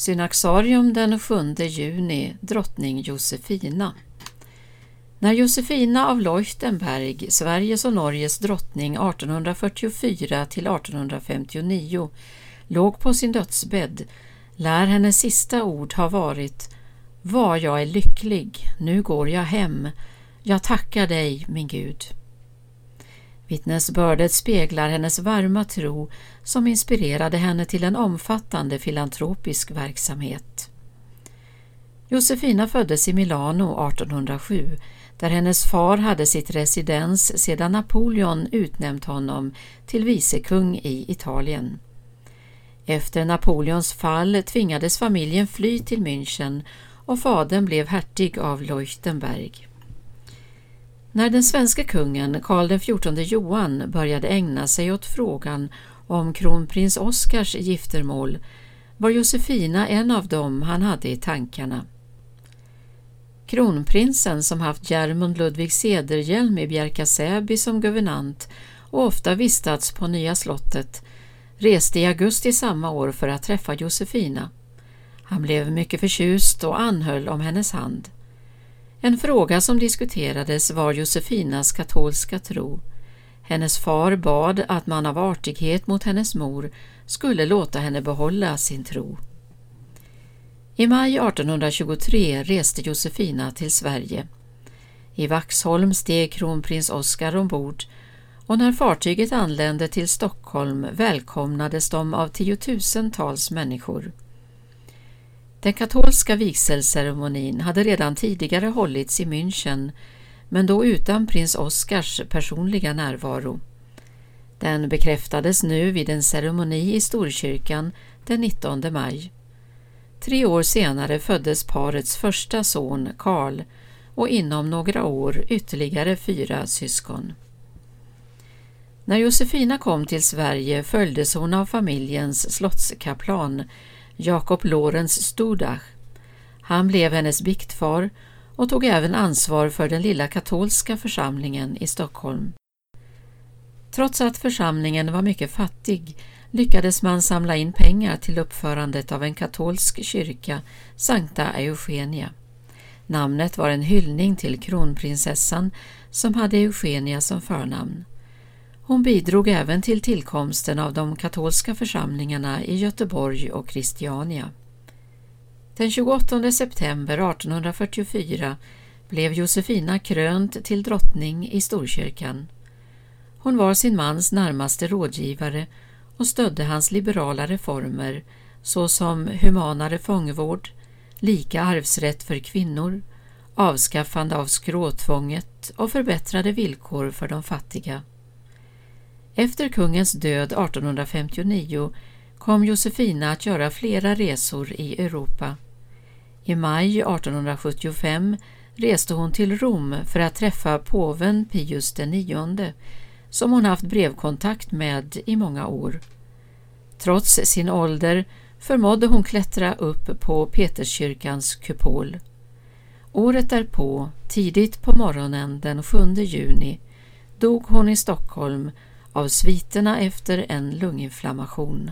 Synaxarium den 7 juni, drottning Josefina. När Josefina av Leuchtenberg, Sveriges och Norges drottning 1844 till 1859, låg på sin dödsbädd lär hennes sista ord ha varit Var jag är lycklig, nu går jag hem. Jag tackar dig, min Gud. Vittnesbördet speglar hennes varma tro som inspirerade henne till en omfattande filantropisk verksamhet. Josefina föddes i Milano 1807 där hennes far hade sitt residens sedan Napoleon utnämnt honom till vicekung i Italien. Efter Napoleons fall tvingades familjen fly till München och fadern blev hertig av Leuchtenberg. När den svenska kungen Karl XIV Johan började ägna sig åt frågan om kronprins Oscars giftermål var Josefina en av dem han hade i tankarna. Kronprinsen som haft Germund Ludvig Cederhielm i Bjärka-Säby som guvernant och ofta vistats på Nya slottet reste i augusti samma år för att träffa Josefina. Han blev mycket förtjust och anhöll om hennes hand. En fråga som diskuterades var Josefinas katolska tro. Hennes far bad att man av artighet mot hennes mor skulle låta henne behålla sin tro. I maj 1823 reste Josefina till Sverige. I Vaxholm steg kronprins Oscar ombord och när fartyget anlände till Stockholm välkomnades de av tiotusentals människor. Den katolska vigselceremonin hade redan tidigare hållits i München men då utan prins Oscars personliga närvaro. Den bekräftades nu vid en ceremoni i Storkyrkan den 19 maj. Tre år senare föddes parets första son Karl och inom några år ytterligare fyra syskon. När Josefina kom till Sverige följdes hon av familjens slottskaplan Jakob Lorenz Stodach. Han blev hennes biktfar och tog även ansvar för den lilla katolska församlingen i Stockholm. Trots att församlingen var mycket fattig lyckades man samla in pengar till uppförandet av en katolsk kyrka, Sankta Eugenia. Namnet var en hyllning till kronprinsessan som hade Eugenia som förnamn. Hon bidrog även till tillkomsten av de katolska församlingarna i Göteborg och Christiania. Den 28 september 1844 blev Josefina krönt till drottning i Storkyrkan. Hon var sin mans närmaste rådgivare och stödde hans liberala reformer såsom humanare fångvård, lika arvsrätt för kvinnor, avskaffande av skråtvånget och förbättrade villkor för de fattiga. Efter kungens död 1859 kom Josefina att göra flera resor i Europa. I maj 1875 reste hon till Rom för att träffa påven Pius IX som hon haft brevkontakt med i många år. Trots sin ålder förmådde hon klättra upp på Peterskyrkans kupol. Året därpå, tidigt på morgonen den 7 juni, dog hon i Stockholm av sviterna efter en lunginflammation.